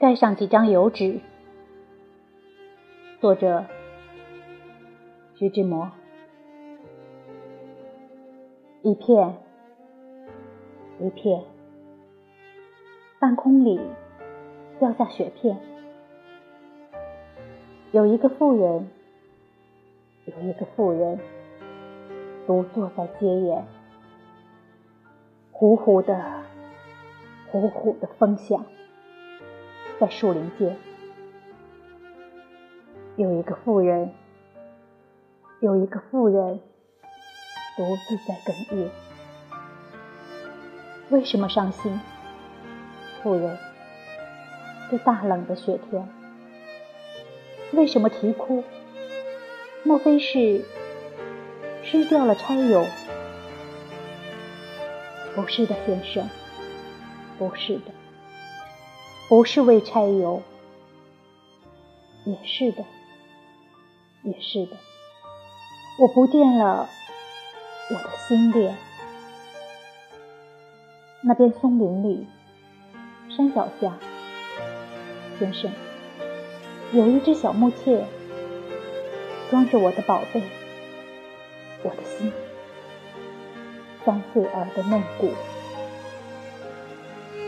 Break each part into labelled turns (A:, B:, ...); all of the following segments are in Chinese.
A: 盖上几张油纸。作者：徐志摩。一片，一片，半空里掉下雪片。有一个妇人，有一个妇人，独坐在街沿，呼呼的，呼呼的风响，在树林间。有一个妇人，有一个妇人，独自在哽咽。为什么伤心？妇人，这大冷的雪天，为什么啼哭？莫非是失掉了差友？不是的，先生，不是的，不是为钗油，也是的。也是的，我不见了我的心恋。那边松林里，山脚下，先生，有一只小木妾，装着我的宝贝，我的心，三岁儿的嫩骨。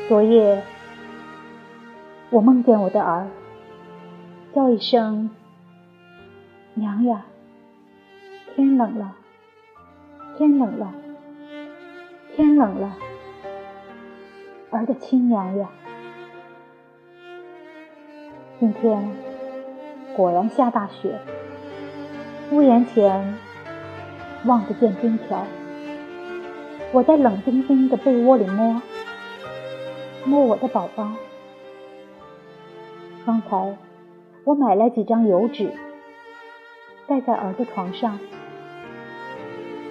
A: 昨夜，我梦见我的儿，叫一声。娘呀，天冷了，天冷了，天冷了，儿的亲娘呀！今天果然下大雪，屋檐前望不见冰条。我在冷冰冰的被窝里摸，摸我的宝宝。刚才我买来几张油纸。盖在儿的床上，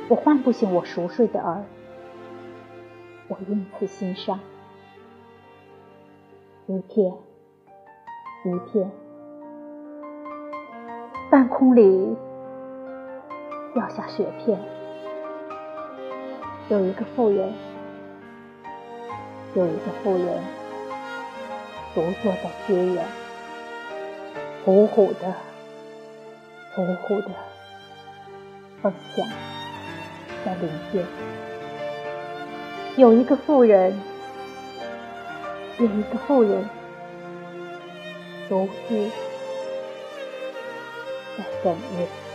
A: 我唤不醒我熟睡的儿，我因此心伤。一片，一片，半空里掉下雪片。有一个妇人，有一个妇人，独坐在街沿，虎虎的。虎虎的梦想在林间，有一个妇人，有一个妇人，独自在等你。